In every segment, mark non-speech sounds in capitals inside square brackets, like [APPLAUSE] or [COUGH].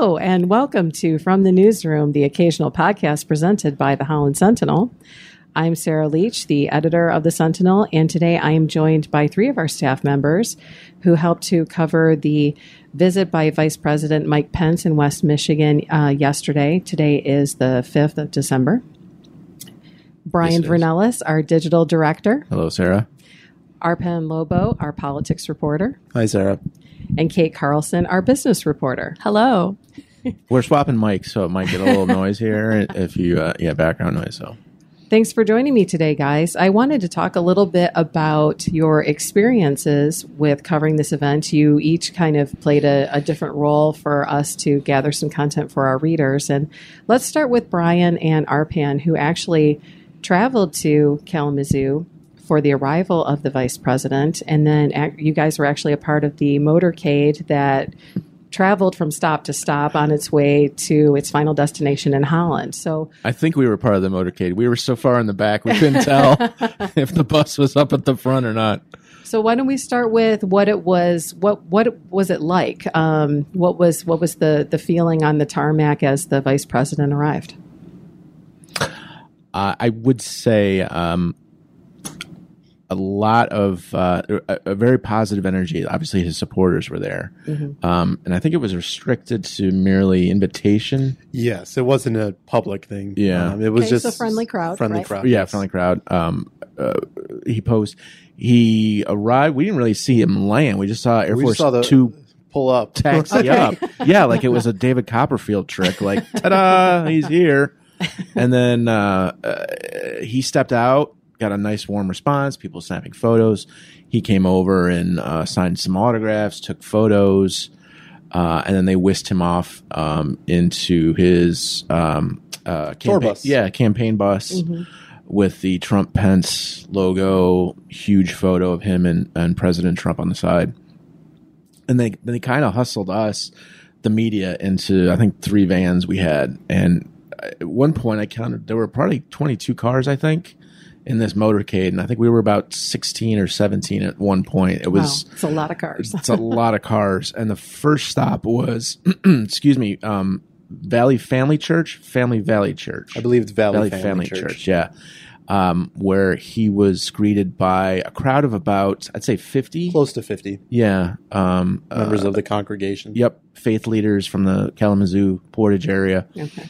Hello, and welcome to From the Newsroom, the occasional podcast presented by the Holland Sentinel. I'm Sarah Leach, the editor of the Sentinel, and today I am joined by three of our staff members who helped to cover the visit by Vice President Mike Pence in West Michigan uh, yesterday. Today is the 5th of December. Brian. Vernellis, our digital director, Hello, Sarah. Arpan Lobo, our politics reporter, Hi, Sarah. and Kate Carlson, our business reporter. Hello. [LAUGHS] We're swapping mics, so it might get a little noise here if you, uh, yeah, background noise. So, Thanks for joining me today, guys. I wanted to talk a little bit about your experiences with covering this event. You each kind of played a, a different role for us to gather some content for our readers. And let's start with Brian and Arpan, who actually traveled to Kalamazoo for the arrival of the vice president. And then ac- you guys were actually a part of the motorcade that traveled from stop to stop on its way to its final destination in Holland. So I think we were part of the motorcade. We were so far in the back, we couldn't tell [LAUGHS] [LAUGHS] if the bus was up at the front or not. So why don't we start with what it was? What what was it like? Um, what was what was the the feeling on the tarmac as the vice president arrived? Uh, I would say um, a lot of uh, a, a very positive energy. Obviously, his supporters were there, um, and I think it was restricted to merely invitation. Yes, it wasn't a public thing. Yeah. um, it was Okay, just so friendly crowd, Friendly right? crowd. yeah, yes. friendly crowd. Um, uh, he posed. He arrived. We didn't really see him land. We just saw Air We Force saw the Two pull up. taxi up. [LAUGHS] Yeah, like it was a David Copperfield trick. Like, ta-da, he's here. [LAUGHS] And then uh, uh, he stepped out, got a nice warm response. People snapping photos. He came over and uh, signed some autographs, took photos, uh, and then they whisked him off um, into his um, uh, Tour campaign, bus. yeah, campaign bus. With the Trump Pence logo, huge photo of him and, and President Trump on the side and they they kind of hustled us, the media, into I think three vans we had, and at one point I counted there were probably twenty two cars I think in this motorcade, and I think we were about sixteen or seventeen at one point. It was wow, it's a lot of cars. it's a lot of cars, and the first stop was [CLEARS THROAT] excuse me, um, Valley Family Church, Family Valley Church, I believe it's Valley, Valley, Family, Family, Church. Church. yeah. Um, where he was greeted by a crowd of about, I'd say 50. close to fifty Yeah. Um, members uh, of the congregation. Yep, faith leaders from the Kalamazoo Portage area, okay.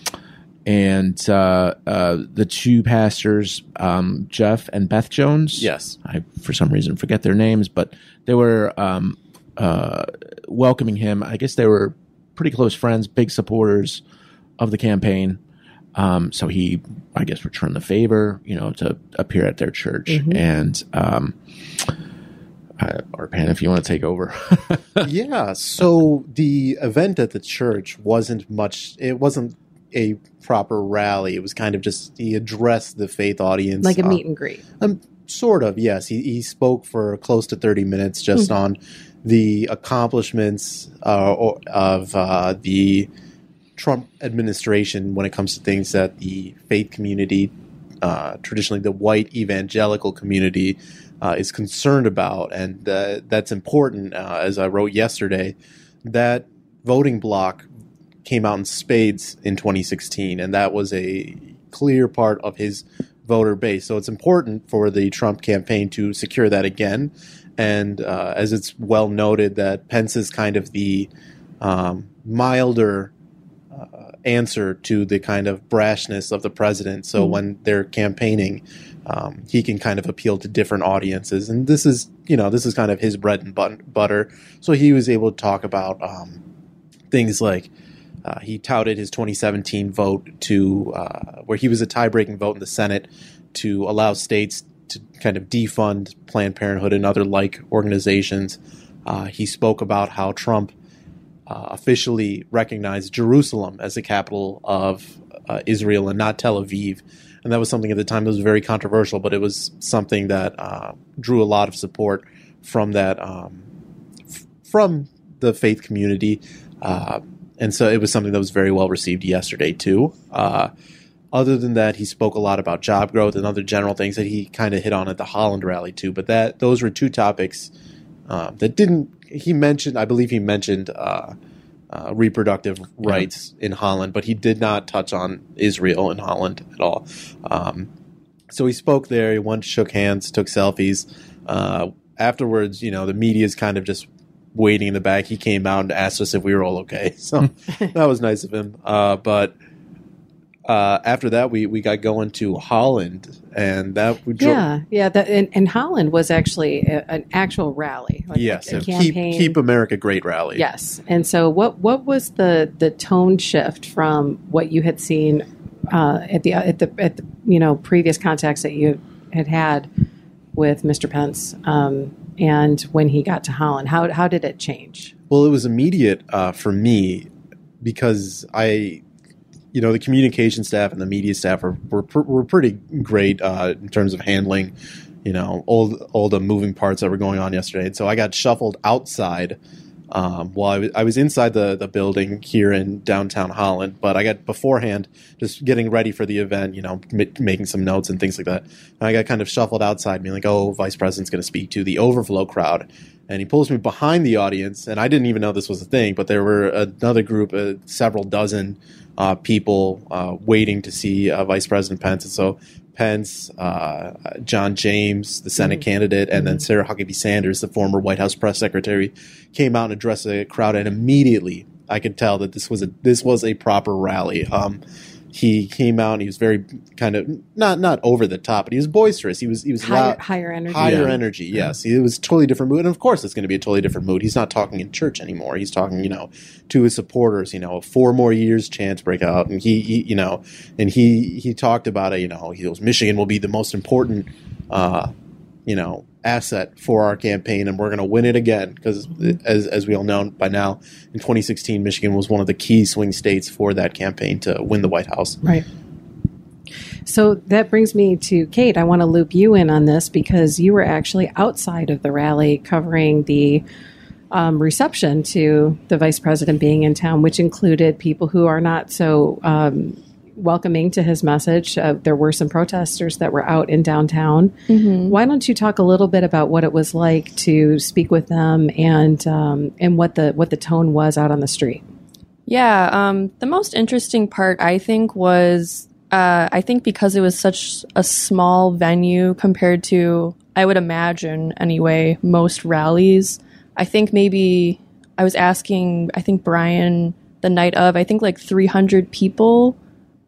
And uh, uh, the two pastors, um, Jeff and Beth Jones. Yes. I for some reason forget their names, but they were um, uh, welcoming him. I guess they were pretty close friends, big supporters of the campaign. Um, so he, I guess, returned the favor, you know, to appear at their church. And um, uh, Arpan, if you want to take over. [LAUGHS] yeah. So the event at the church wasn't much. It wasn't a proper rally. It was kind of just he addressed the faith audience Like a uh, meet and greet. Um, sort of, yes. He, he spoke for close to 30 minutes just on the accomplishments uh, of uh, the Trump administration when it comes to things that the faith community, uh, traditionally the white evangelical community, uh, is concerned about. And uh, that's important, uh, as I wrote yesterday, that voting block came out in spades in 2016, and that was a clear part of his voter base. So it's important for the Trump campaign to secure that again. And uh, as it's well noted, that Pence is kind of the um, milder uh, answer to the kind of brashness of the president. So when they're campaigning, um, he can kind of appeal to different audiences. And this is, you know, this is kind of his bread and butter. So he was able to talk about um, things like Uh, he touted his 2017 vote to uh, where he was a tie-breaking vote in the Senate to allow states to kind of defund Planned Parenthood and other like organizations. Uh, he spoke about how Trump uh, officially recognized Jerusalem as the capital of uh, Israel and not Tel Aviv. And that was something at the time that was very controversial, but it was something that uh, drew a lot of support from that um, f- from the faith community. And so it was something that was very well received yesterday too. Uh, other than that, he spoke a lot about job growth and other general things that he kind of hit on at the Holland rally too. But that those were two topics uh, that didn't. He mentioned, I believe, he mentioned uh, uh, reproductive rights in Holland, but he did not touch on Israel in Holland at all. Um, so he spoke there. He once shook hands, took selfies. Uh, afterwards, you know, the media's kind of just waiting in the back. He came out and asked us if we were all okay. [LAUGHS] So [LAUGHS] that was nice of him. Uh, but uh, after that, we, we got going to Holland, and that we drove. Yeah, yeah. That, and, and Holland was actually a, an actual rally. Like Yes, a keep campaign. keep America great rally. Yes. And so, what what was the the tone shift from what you had seen uh, at the at the at the you know previous contacts that you had had with Mr. Pence, um, and when he got to Holland? How how did it change? Well, it was immediate uh, for me because I, you know, the communication staff and the media staff were were, were pretty great uh, in terms of handling, you know, all all the moving parts that were going on yesterday. And so I got shuffled outside. Um, while I was, inside the, the building here in downtown Holland, but I got beforehand just getting ready for the event, you know, m- making some notes and things like that. And I got kind of shuffled outside, being like, "Oh, vice president's going to speak to the overflow crowd," and he pulls me behind the audience, and I didn't even know this was a thing, but there were another group, uh, several dozen uh, people uh, waiting to see uh, Vice President Pence, and so Pence, uh, John James, the Senate candidate, and then Sarah Huckabee Sanders, the former White House press secretary, came out and addressed the crowd, and immediately I could tell that this was a this was a proper rally. Um, he came out and he was very kind of not not over the top, but he was boisterous. He was he was Higher, loud, higher energy. higher Yeah. energy. Yes, it was a totally different mood, and of course, it's going to be a totally different mood. He's not talking in church anymore. He's talking, you know, to his supporters. You know, four more years chance break out, and he, he you know, and he he talked about it. You know, he goes, Michigan will be the most important, uh, you know, asset for our campaign, and we're going to win it again because, as as we all know by now, in 2016, Michigan was one of the key swing states for that campaign to win the White House. Right. So that brings me to Kate. I want to loop you in on this because you were actually outside of the rally covering the um, reception to the vice president being in town, which included people who are not so um, welcoming to his message. Uh, there were some protesters that were out in downtown. Why don't you talk a little bit about what it was like to speak with them and um, and what the what the tone was out on the street? Yeah, um, the most interesting part I think was uh, I think because it was such a small venue compared to I would imagine anyway most rallies. I think maybe I was asking I think Brian the night of I think like 300 people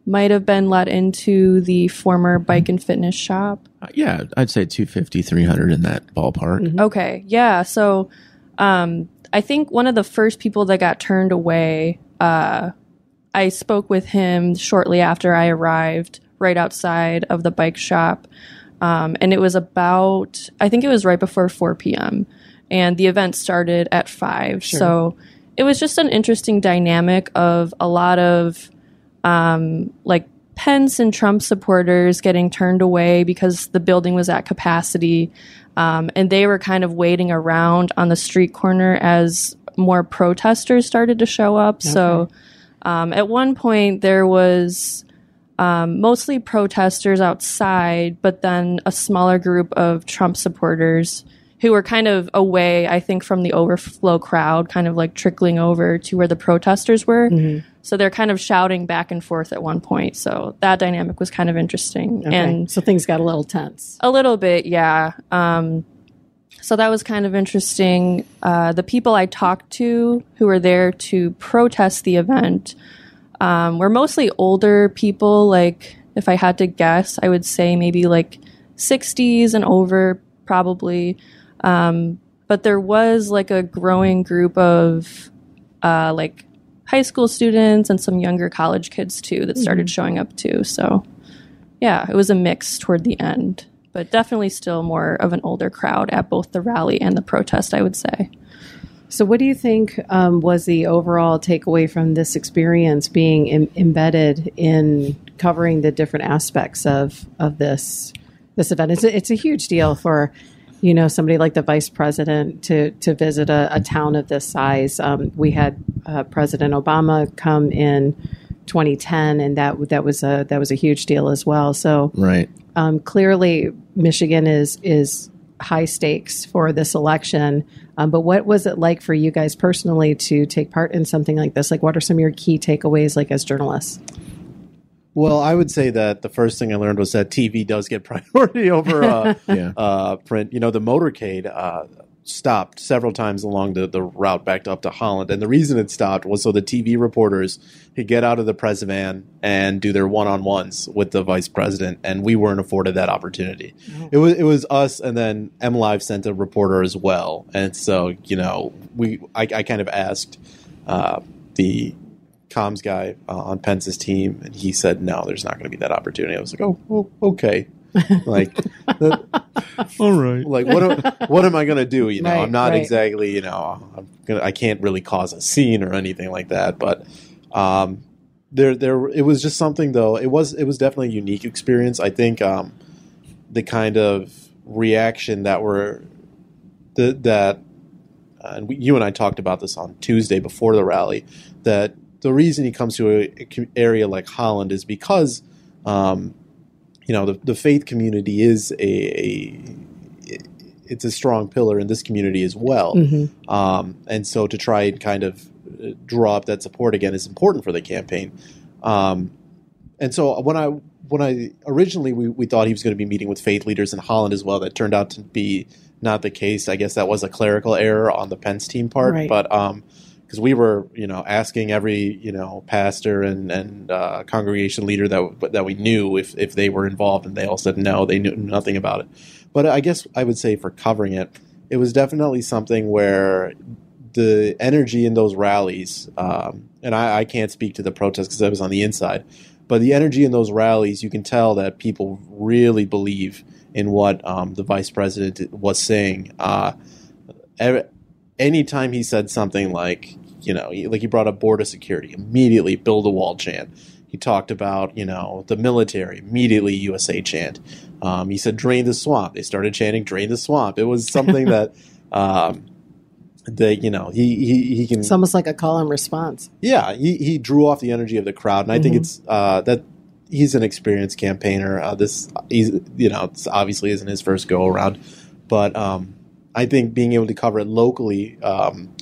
might have been let into the former bike and fitness shop. Uh, yeah, I'd say 250, 300 in that ballpark. Okay, yeah. So um, I think one of the first people that got turned away, uh, I spoke with him shortly after I arrived, right outside of the bike shop. Um, and it was about, I think it was right before 4 p.m. And the event started at 5. So it was just an interesting dynamic of a lot of um, like Pence and Trump supporters getting turned away because the building was at capacity. Um, and they were kind of waiting around on the street corner as more protesters started to show up. So um, at one point, there was um, mostly protesters outside, but then a smaller group of Trump supporters who were kind of away, I think, from the overflow crowd, kind of like trickling over to where the protesters were. So they're kind of shouting back and forth at one point. So that dynamic was kind of interesting. Okay. And so things got a little tense. a little bit, yeah. Um, so that was kind of interesting. Uh, the people I talked to who were there to protest the event um, were mostly older people. Like, if I had to guess, I would say maybe like 60s and over, probably. Um, but there was like a growing group of uh, like high school students and some younger college kids too that started showing up too. So, yeah, it was a mix toward the end, but definitely still more of an older crowd at both the rally and the protest, I would say. So, what do you think um, was the overall takeaway from this experience being Im- embedded in covering the different aspects of of this this event? It's a, it's a huge deal for you know somebody like the vice president to to visit a, a town of this size. Um, we had uh, President Obama come in 2010, and that that was a that was a huge deal as well. So, Right. um, clearly Michigan is is high stakes for this election. Um, but what was it like for you guys personally to take part in something like this? Like, what are some of your key takeaways, like as journalists? Well, I would say that the first thing I learned was that TV does get [LAUGHS] priority over uh, Yeah. uh, print. You know, the motorcade uh, stopped several times along the, the route back up to Holland. And the reason it stopped was so the TV reporters could get out of the press van and do their one on ones with the vice president. And we weren't afforded that opportunity. It was it was us, and then MLive sent a reporter as well. And so, you know, we I, I kind of asked uh, the comms guy uh, on Pence's team, and he said, "No, there's not going to be that opportunity." I was like, "Oh, well, okay." [LAUGHS] like, All right. like what? Am, what am I going to do? You know, Right, I'm not right. exactly. You know, I'm gonna. I can't really cause a scene or anything like that. But um, there, there. It was just something though. It was. It was definitely a unique experience. I think um, the kind of reaction that were the, that uh, and we, you and I talked about this on Tuesday before the rally, that the reason he comes to a, a area like Holland is because, um, you know, the, the faith community is a, a it's a strong pillar in this community as well, um, and so to try and kind of uh, draw up that support again is important for the campaign. Um, and so when I when I originally we, we thought he was going to be meeting with faith leaders in Holland as well, that turned out to be not the case. I guess that was a clerical error on the Pence team part, Right. but um, because we were you know asking every you know pastor and and uh, congregation leader that that we knew if if they were involved, and they all said no, they knew nothing about it. But I guess I would say for covering it, it was definitely something where the energy in those rallies, um, and I, I can't speak to the protests because I was on the inside, but the energy in those rallies, you can tell that people really believe in what um, the vice president was saying. Uh, every, anytime he said something like, you know, he- like he brought up border security, immediately build a wall chant. He talked about, you know, the military, immediately USA chant. Um, he said, drain the swamp. They started chanting, drain the swamp. It was something [LAUGHS] that, um, they, you know, he, he, he can It's almost like a call and response. yeah, he, he drew off the energy of the crowd, and I think Mhm. it's uh, that he's an experienced campaigner. Uh, this he's you know it's obviously isn't his first go around, but um, I think being able to cover it locally um,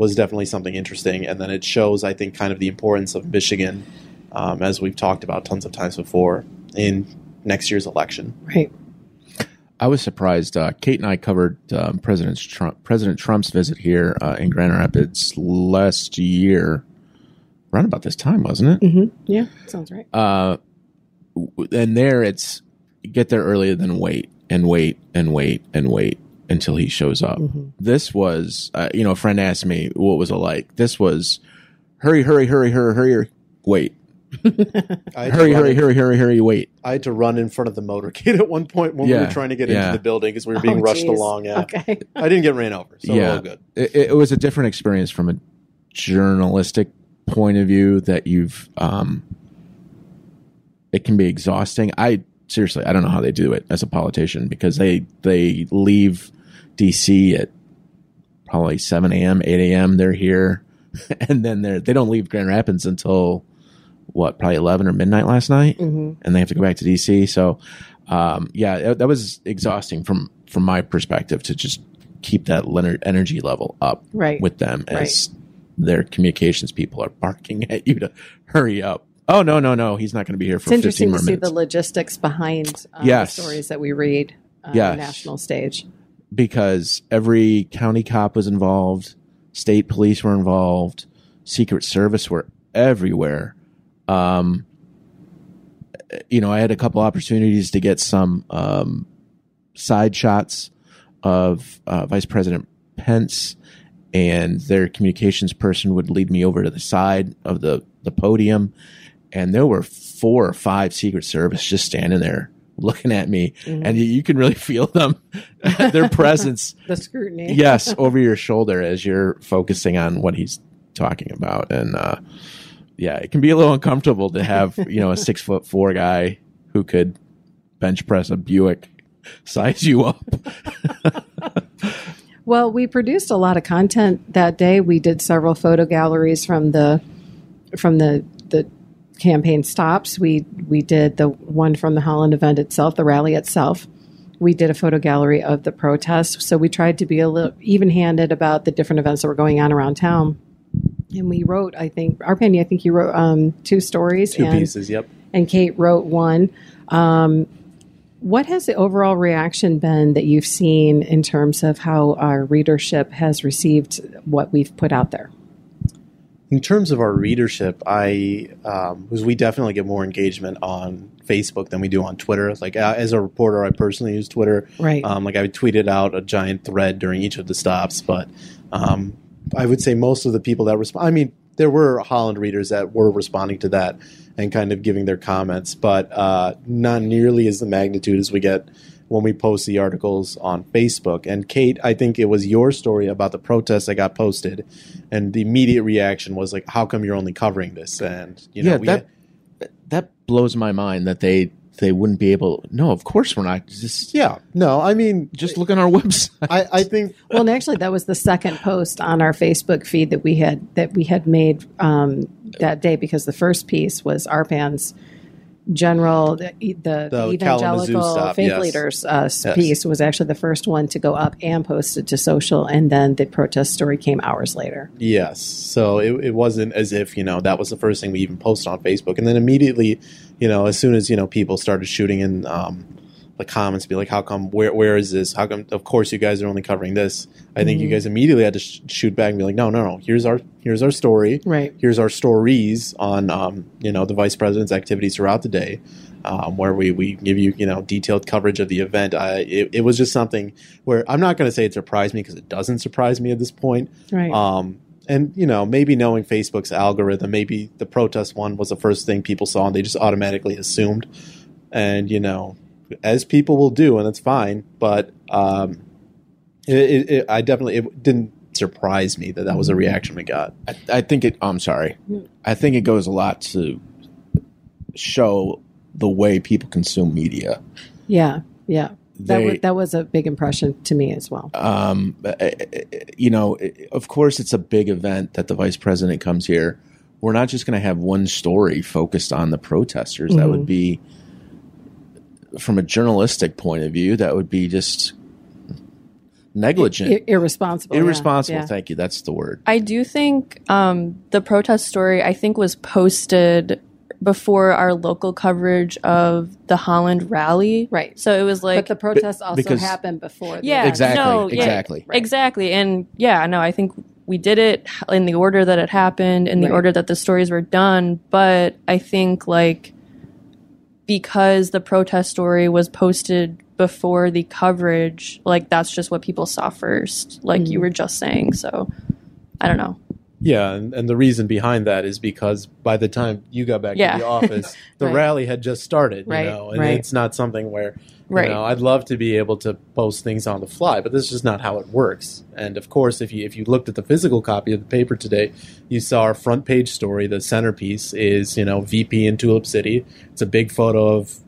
was definitely something interesting, and then it shows I think kind of the importance of Michigan, um, as we've talked about tons of times before in next year's election. Right. I was surprised. Uh, Kate and I covered um, President Trump, President Trump's visit here uh, in Grand Rapids last year, around about this time, wasn't it? hmm Yeah. Sounds right. Uh, and there, it's get there earlier than wait and wait and wait and wait until he shows up. This was, uh, you know, a friend asked me what was it like. This was hurry, hurry, hurry, hurry, hurry, wait, [LAUGHS] I had to hurry, run hurry, in- hurry, hurry, hurry, wait. I had to run in front of the motorcade [LAUGHS] at one point when we were trying to get yeah. into the building because we were being Oh, rushed geez. along. Yeah, Okay. I didn't get ran over, so yeah, all good. It, it was a different experience from a journalistic point of view that you've. Um, it can be exhausting. I seriously, I don't know how they do it as a politician because they they leave DC at probably seven a.m., eight a.m. They're here, [LAUGHS] and then they're they don't leave Grand Rapids until what probably eleven or midnight last night, Mhm. and they have to go back to DC. So, um, yeah, that was exhausting from from my perspective to just keep that energy level up Right. with them as their communications people are barking at you to hurry up. Oh no, no, no! He's not going to be here for It's interesting to see minutes the logistics behind um, Yes. the stories that we read on Yes. the national stage. Because every county cop was involved, state police were involved, Secret Service were everywhere. Um, you know, I had a couple opportunities to get some um, side shots of uh, Vice President Pence and their communications person would lead me over to the side of the the podium, and there were four or five Secret Service just standing there looking at me, and you, you can really [LAUGHS] feel them, [LAUGHS] their presence. [LAUGHS] The scrutiny. yes, over your shoulder as you're focusing on what he's talking about, and uh, yeah, it can be a little uncomfortable to have you know a six foot four guy who could bench press a Buick size you up. Well, we produced a lot of content that day. We did several photo galleries from the from the the campaign stops. We we did the one from the Holland event itself, the rally itself. We did a photo gallery of the protest. So we tried to be a little even-handed about the different events that were going on around town. And we wrote, I think, Arpenny, I think you wrote um, two stories. Two and, pieces. Yep. and Kate wrote one. Um, what has the overall reaction been that you've seen in terms of how our readership has received what we've put out there? In terms of our readership, I um, was we definitely get more engagement on Facebook than we do on Twitter. Like uh, as a reporter, I personally use Twitter. Right. Um, like I tweeted out a giant thread during each of the stops, but um, I would say most of the people that respond. I mean, there were Holland readers that were responding to that and kind of giving their comments, but uh, not nearly as the magnitude as we get when we post the articles on Facebook. And Kate, I think it was your story about the protests that got posted, and the immediate reaction was like, "How come you're only covering this?" And you know, yeah, we that that blows my mind that they they wouldn't be able. No, of course we're not. Just yeah, no, I mean, just look on our [LAUGHS] website. I, I think Well, and actually, that was the second post on our Facebook feed that we had that we had made um, that day because the first piece was Arpan's general the, the, the evangelical stop, faith yes. leaders uh, Yes. piece was actually the first one to go up and posted to social, and then the protest story came hours later. Yes. So it, it wasn't as if, you know, that was the first thing we even posted on Facebook. And then immediately, you know, as soon as, you know, people started shooting in um, the comments, be like, how come, where, where is this? How come, of course, you guys are only covering this. I think you guys immediately had to sh- shoot back and be like, no, no, no, here's our, here's our story. Right. Here's our stories on, um, you know, the vice president's activities throughout the day. Um, where we, we give you you know detailed coverage of the event. I, it, it was just something where I'm not going to say it surprised me because it doesn't surprise me at this point. Right. Um, and you know, maybe knowing Facebook's algorithm, maybe the protest one was the first thing people saw, and they just automatically assumed. And you know, as people will do, and it's fine. But um, it, it, it, I definitely it didn't surprise me that that was a reaction we got. I, I think it. I'm sorry. I think it goes a lot to show the way people consume media. Yeah, yeah. That, They- that was a big impression to me as well. um, uh, uh, you know, of course, it's a big event that the vice president comes here. We're not just going to have one story focused on the protesters. That would be, from a journalistic point of view, that would be just negligent, I- irresponsible. irresponsible. yeah. Thank you. That's the word. I do think um, the protest story, I think, was posted before our local coverage of the Holland rally. Right. So it was like, but the protests also because- happened before. the yeah. Exactly, no, yeah, exactly. exactly, and yeah, no, I think we did it in the order that it happened, in the Right. order that the stories were done. But I think like because the protest story was posted before the coverage, like that's just what people saw first, like Mm-hmm. you were just saying. So I don't know. Yeah, and, and the reason behind that is because by the time you got back Yeah. to the [LAUGHS] office, the Right. rally had just started. Right, You know, and right. it's not something where you Right. know, I'd love to be able to post things on the fly, but this is just not how it works. And of course, if you if you looked at the physical copy of the paper today, you saw our front page story. The centerpiece is you know VP in Tulip City. It's a big photo of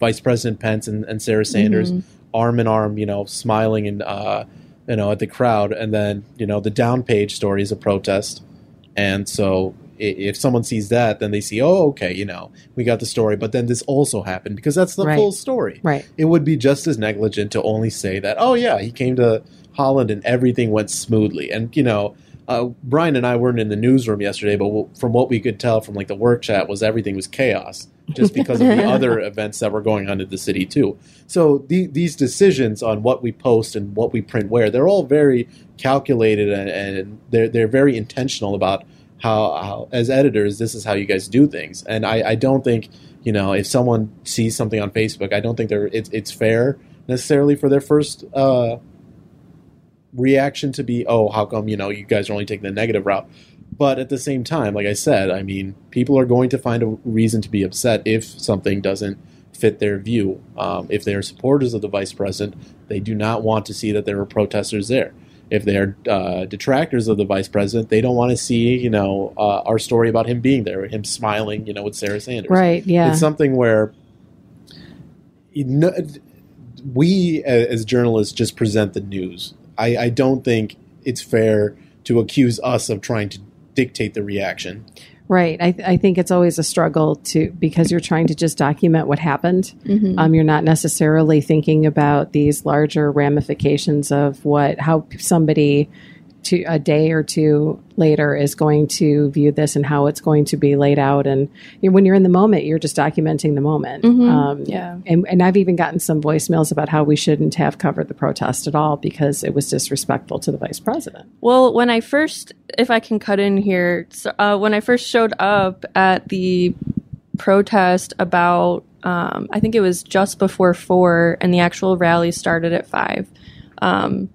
Vice President Pence and, and Sarah Sanders arm in arm, you know, smiling and uh, you know at the crowd. And then you know the down page story is a protest. And so if someone sees that, then they see, oh, okay, you know, we got the story, but then this also happened because that's the Right. full story Right. it would be just as negligent to only say that, oh, yeah, he came to Holland and everything went smoothly. And, you know, uh, Brian and I weren't in the newsroom yesterday, but w- from what we could tell from like the work chat was everything was chaos just because of the [LAUGHS] other events that were going on in the city too. So the, these decisions on what we post and what we print where, they're all very calculated and, and they're, they're very intentional about how, how, as editors, this is how you guys do things. And I, I don't think, you know, if someone sees something on Facebook, I don't think they're, it's, it's fair necessarily for their first, uh, reaction to be, oh, how come you know you guys are only taking the negative route? But at the same time, like I said, I mean, people are going to find a reason to be upset if something doesn't fit their view. Um, if they are supporters of the vice president, they do not want to see that there were protesters there. If they are uh, detractors of the vice president, they don't want to see, you know, uh, our story about him being there, him smiling, you know, with Sarah Sanders. Right. Yeah. It's something where you know, we as journalists just present the news. I, I don't think it's fair to accuse us of trying to dictate the reaction. Right. I, th- I think it's always a struggle to because you're trying to just document what happened. Um, you're not necessarily thinking about these larger ramifications of what how somebody to a day or two later is going to view this and how it's going to be laid out. And you know, when you're in the moment, you're just documenting the moment. Um, Yeah. and, and I've even gotten some voicemails about how we shouldn't have covered the protest at all because it was disrespectful to the vice president. Well, when I first, if I can cut in here, so, uh, when I first showed up at the protest about, um, I think it was just before four, and the actual rally started at five. Um,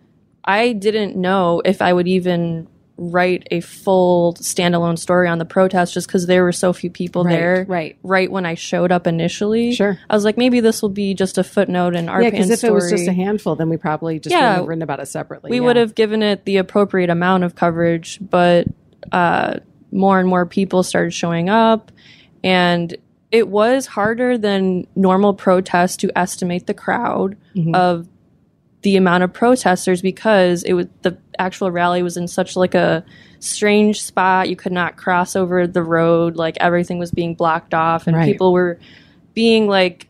I didn't know if I would even write a full standalone story on the protest just because there were so few people Right, there right. right when I showed up initially. Sure. I was like, maybe this will be just a footnote in our yeah, because if story. it was just a handful, then we probably just Yeah. wouldn't have written about it separately. we yeah. would have given it the appropriate amount of coverage, but uh, more and more people started showing up, and it was harder than normal protests to estimate the crowd of the amount of protesters because it was the actual rally was in such like a strange spot you could not cross over the road like everything was being blocked off and Right. people were being like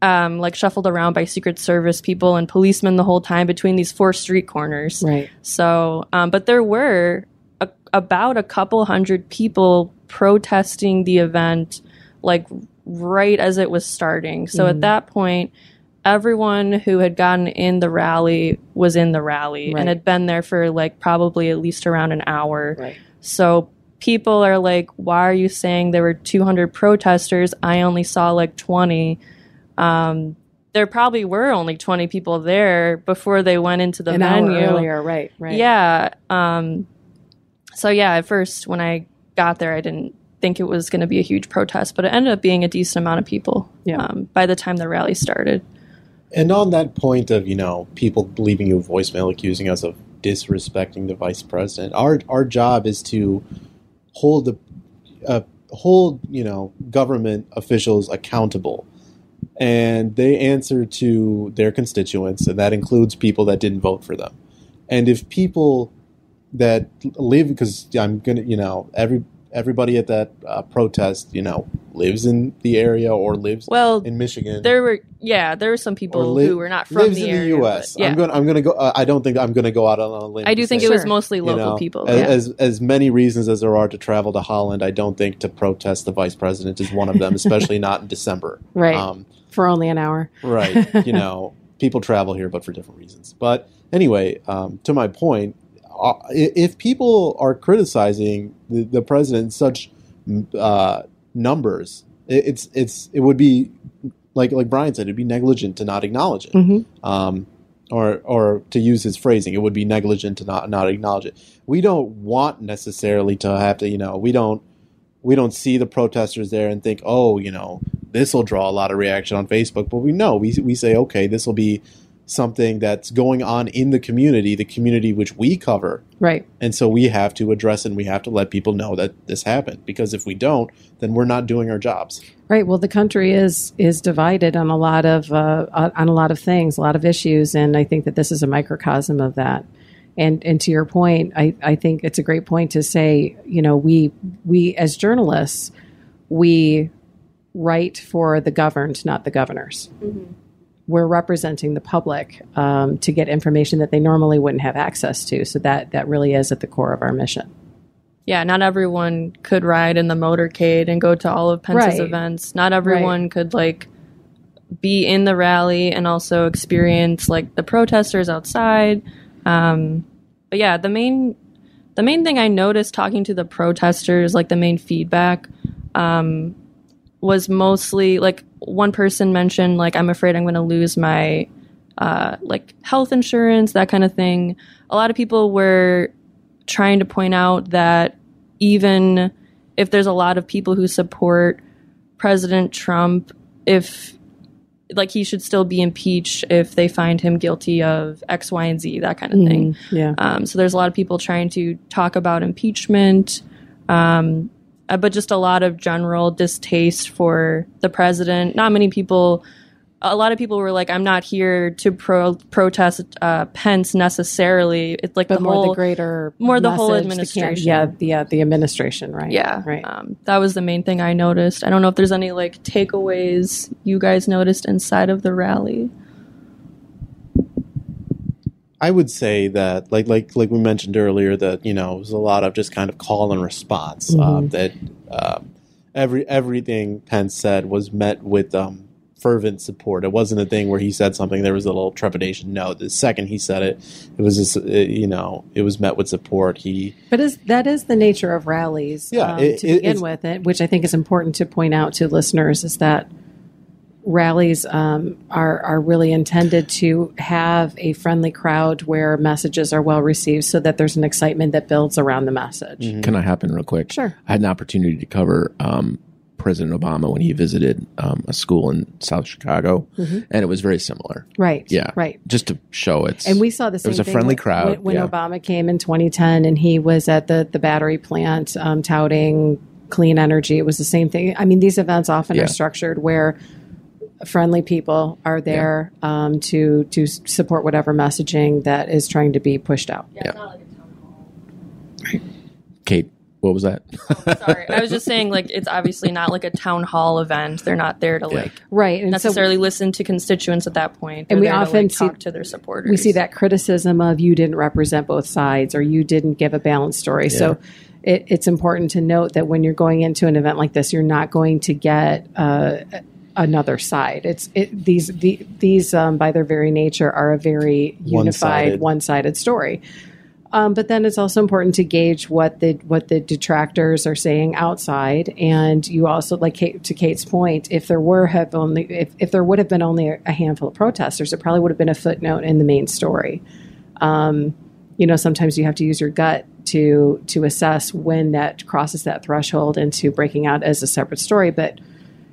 um, like shuffled around by Secret Service people and policemen the whole time between these four street corners. Right. So, um, but there were a, about a couple hundred people protesting the event, like right as it was starting. So at that point, everyone who had gotten in the rally was in the rally Right. and had been there for like probably at least around an hour. Right. So people are like, why are you saying there were 200 protesters? I only saw like 20. Um, there probably were only 20 people there before they went into the An venue. earlier, right? Right. Yeah. Um, so yeah, at first when I got there, I didn't think it was going to be a huge protest, but it ended up being a decent amount of people. Yeah. Um, by the time the rally started. And on that point of you know people leaving you a voicemail accusing us of disrespecting the vice president, our our job is to hold the uh, hold you know government officials accountable, and they answer to their constituents, and that includes people that didn't vote for them. And if people that live because I'm gonna you know every everybody at that uh, protest you know lives in the area or lives Well, in Michigan There were yeah, there were some people li- who were not from lives the in area. the but U.S. Yeah. I'm going. I'm going to go. Uh, I don't think I'm going to go out on a limb. I do think say, it was Sure. mostly you local know, people. As, yeah. as as many reasons as there are to travel to Holland, I don't think to protest the vice president is one of them, [LAUGHS] especially not in December. Right. Um, For only an hour. right. You know, [LAUGHS] people travel here, but for different reasons. But anyway, um, to my point, uh, if people are criticizing the, the president in such uh, numbers, it, it's it's it would be like like Brian said, it'd be negligent to not acknowledge it. Mhm. Um, or, or to use his phrasing, it would be negligent to not not acknowledge it. We don't want necessarily to have to, you know, we don't we don't see the protesters there and think, oh, you know, this will draw a lot of reaction on Facebook. But we know we we say, okay, this will be something that's going on in the community, the community which we cover, Right. and so we have to address and we have to let people know that this happened. Because if we don't, then we're not doing our jobs. Right. Well, the country is is divided on a lot of uh, on a lot of things, a lot of issues, and I think that this is a microcosm of that. And and to your point, I, I think it's a great point to say, you know, we we as journalists, we write for the governed, not the governors. We're representing the public um, to get information that they normally wouldn't have access to. So that that really is at the core of our mission. yeah, not everyone could ride in the motorcade and go to all of Pence's Right. events. Not everyone could like be in the rally and also experience like the protesters outside. Um, but yeah, the main the main thing I noticed talking to the protesters, like the main feedback, um, was mostly like one person mentioned like I'm afraid I'm going to lose my uh, like health insurance, that kind of thing. A lot of people were trying to point out that even if there's a lot of people who support President Trump, if like he should still be impeached if they find him guilty of X, Y, and Z, that kind of thing. Yeah. Um, so there's a lot of people trying to talk about impeachment, um, uh, but just a lot of general distaste for the president. Not many people. A lot of people were like, "I'm not here to pro- protest uh, Pence necessarily." It's like But the more whole the greater, more the whole message, administration. yeah, the uh, the administration, right? yeah, right. Um, that was the main thing I noticed. I don't know if there's any like takeaways you guys noticed inside of the rally. I would say that, like like like we mentioned earlier, that you know it was a lot of just kind of call and response. Um, that um, every everything Pence said was met with um, fervent support. It wasn't a thing where he said something there was a little trepidation. No, the second he said it, it was just, uh, you know it was met with support. He But is that is the nature of rallies? Yeah, um, it- to it- begin with, it, which I think is important to point out to listeners is that rallies um, are are really intended to have a friendly crowd where messages are well received, so that there's an excitement that builds around the message. Can I happen real quick? Sure. I had an opportunity to cover um, President Obama when he visited um, a school in South Chicago, and it was very similar. Right. Yeah. Right. Just to show it's And we saw the same. was a friendly when- crowd, when, when yeah. Obama came in 2010, and he was at the the battery plant um, touting clean energy. It was the same thing. I mean, these events often Yeah. are structured where friendly people are there um, to to support whatever messaging that is trying to be pushed out. Yeah, it's not like a town hall. Kate. What was that? [LAUGHS] Sorry, I was just saying like it's obviously not like a town hall event. They're not there to like Right. And so necessarily listen to constituents at that point. And They're we there to, often like, see- talk to their supporters. we see that criticism of you didn't represent both sides or you didn't give a balanced story. So it, it's important to note that when you're going into an event like this, you're not going to get uh, another side. It's it, these the, these um, by their very nature are a very unified, One-sided. one-sided story. Um, but then it's also important to gauge what the what the detractors are saying outside, and you also like Kate, to Kate's point, if there were have only if, if there would have been only a handful of protesters, it probably would have been a footnote in the main story. Um, you know, sometimes you have to use your gut to to assess when that crosses that threshold into breaking out as a separate story. But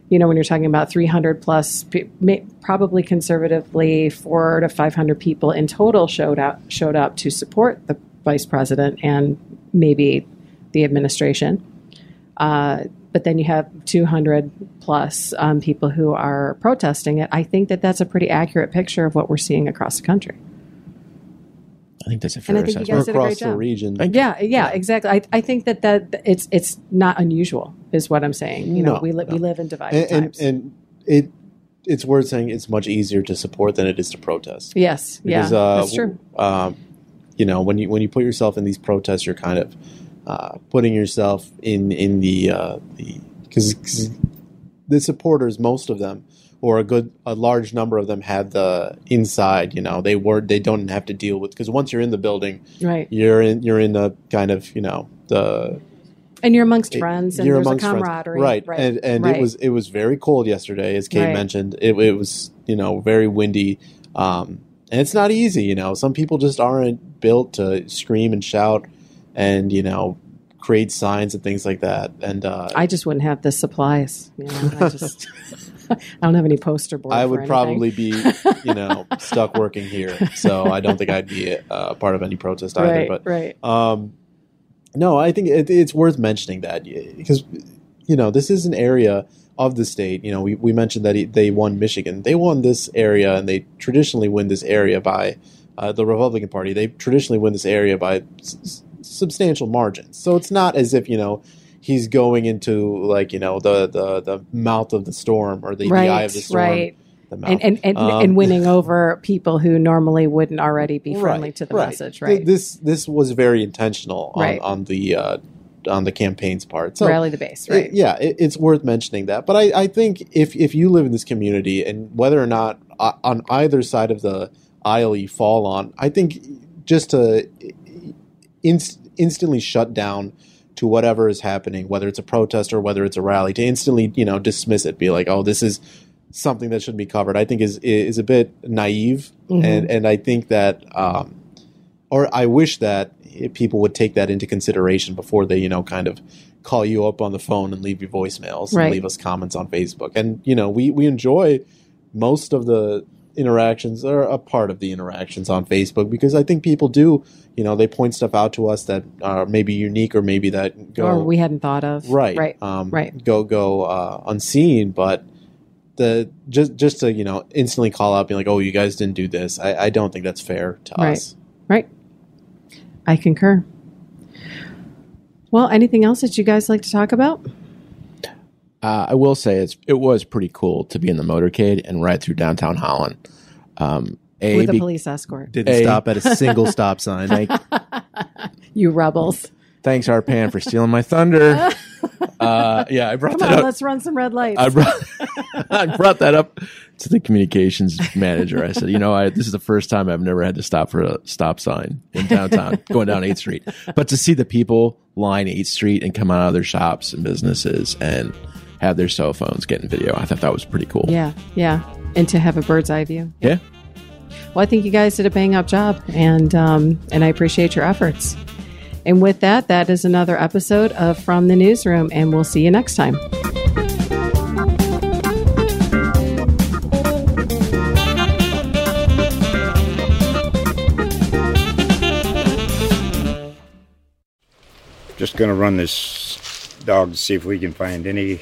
you know, when you're talking about 300 plus, probably conservatively four to 500 people in total showed up showed up to support the vice president and maybe the administration. Uh, but then you have 200 plus um, people who are protesting it. I think that that's a pretty accurate picture of what we're seeing across the country. I think that's a And fair I think you assessment. guys did a across great the region. Thank Yeah, yeah, exactly. I, I think that, that it's it's not unusual, is what I'm saying. You know, No, we li- no. we live in divided and, and, times. and it it's worth saying it's much easier to support than it is to protest. yes, yeah, uh, that's true. Um, you know, when you when you put yourself in these protests, you're kind of uh, putting yourself in in the uh, the because the supporters, most of them, or a good a large number of them, had the inside. You know, they were they don't have to deal with because once you're in the building, Right, you're in you're in the kind of you know the and you're amongst friends, and you're there's a amongst friends. camaraderie, right? right, And and right. it was it was very cold yesterday, as Kate Right. mentioned. It, it was you know very windy, um, and it's not easy. You know, some people just aren't built to scream and shout, and you know, create signs and things like that. And uh, I just wouldn't have the supplies. You know, I just [LAUGHS] [LAUGHS] I don't have any poster board. I would probably be, you [LAUGHS] know, stuck working here. So I don't think I'd be uh, part of any protest either. right, But right, Um, no, I think it, it's worth mentioning that because you know this is an area of the state. You know, we, we mentioned that he, they won Michigan. They won this area, and they traditionally win this area by uh, the Republican Party. They traditionally win this area by s- substantial margins. So it's not as if you know he's going into like you know the the, the mouth of the storm or the, the eye of the storm. right. The. And and, and, Um, and winning over people who normally wouldn't already be friendly Right, to the right. message, right? This this was very intentional on, Right. on the uh, on the campaign's part. So Rally the base, it- right? yeah, it, it's worth mentioning that. But I, I think if if you live in this community and whether or not uh, on either side of the aisle you fall on, I think just to inst- instantly shut down to whatever is happening, whether it's a protest or whether it's a rally, to instantly you know dismiss it, be like, oh, this is something that shouldn't be covered. I think is is a bit naive, and and I think that, um, or I wish that people would take that into consideration before they, you know, kind of call you up on the phone and leave you voicemails Right. and leave us comments on Facebook. And you know, we we enjoy most of the interactions are a part of the interactions on Facebook because I think people do, you know, they point stuff out to us that are maybe unique or maybe that go or we hadn't thought of. right Right. um, right. go go uh, unseen but the just just to you know instantly call out being like oh you guys didn't do this i, I don't think that's fair to Right. us Right. I concur. Well, anything else that you guys like to talk about? Uh, I will say it's it was pretty cool to be in the motorcade and ride through downtown Holland. Um, a, With a be- police escort. didn't Hey. stop at a single stop sign thank, [LAUGHS] You rebels. thanks Arpan for stealing my thunder. [LAUGHS] Uh, yeah, I brought Come that on, up. let's run some red lights. I brought, [LAUGHS] I brought that up to the communications manager. I said, you know, I, this is the first time I've never had to stop for a stop sign in downtown, going down 8th Street. But to see the people line 8th Street and come out of their shops and businesses and have their cell phones getting video, I thought that was pretty cool. yeah, yeah. And to have a bird's eye view. Yeah. Well, I think you guys did a bang up job, and um, and I appreciate your efforts. And with that, that is another episode of From the Newsroom, and we'll see you next time. Just going to run this dog to see if we can find any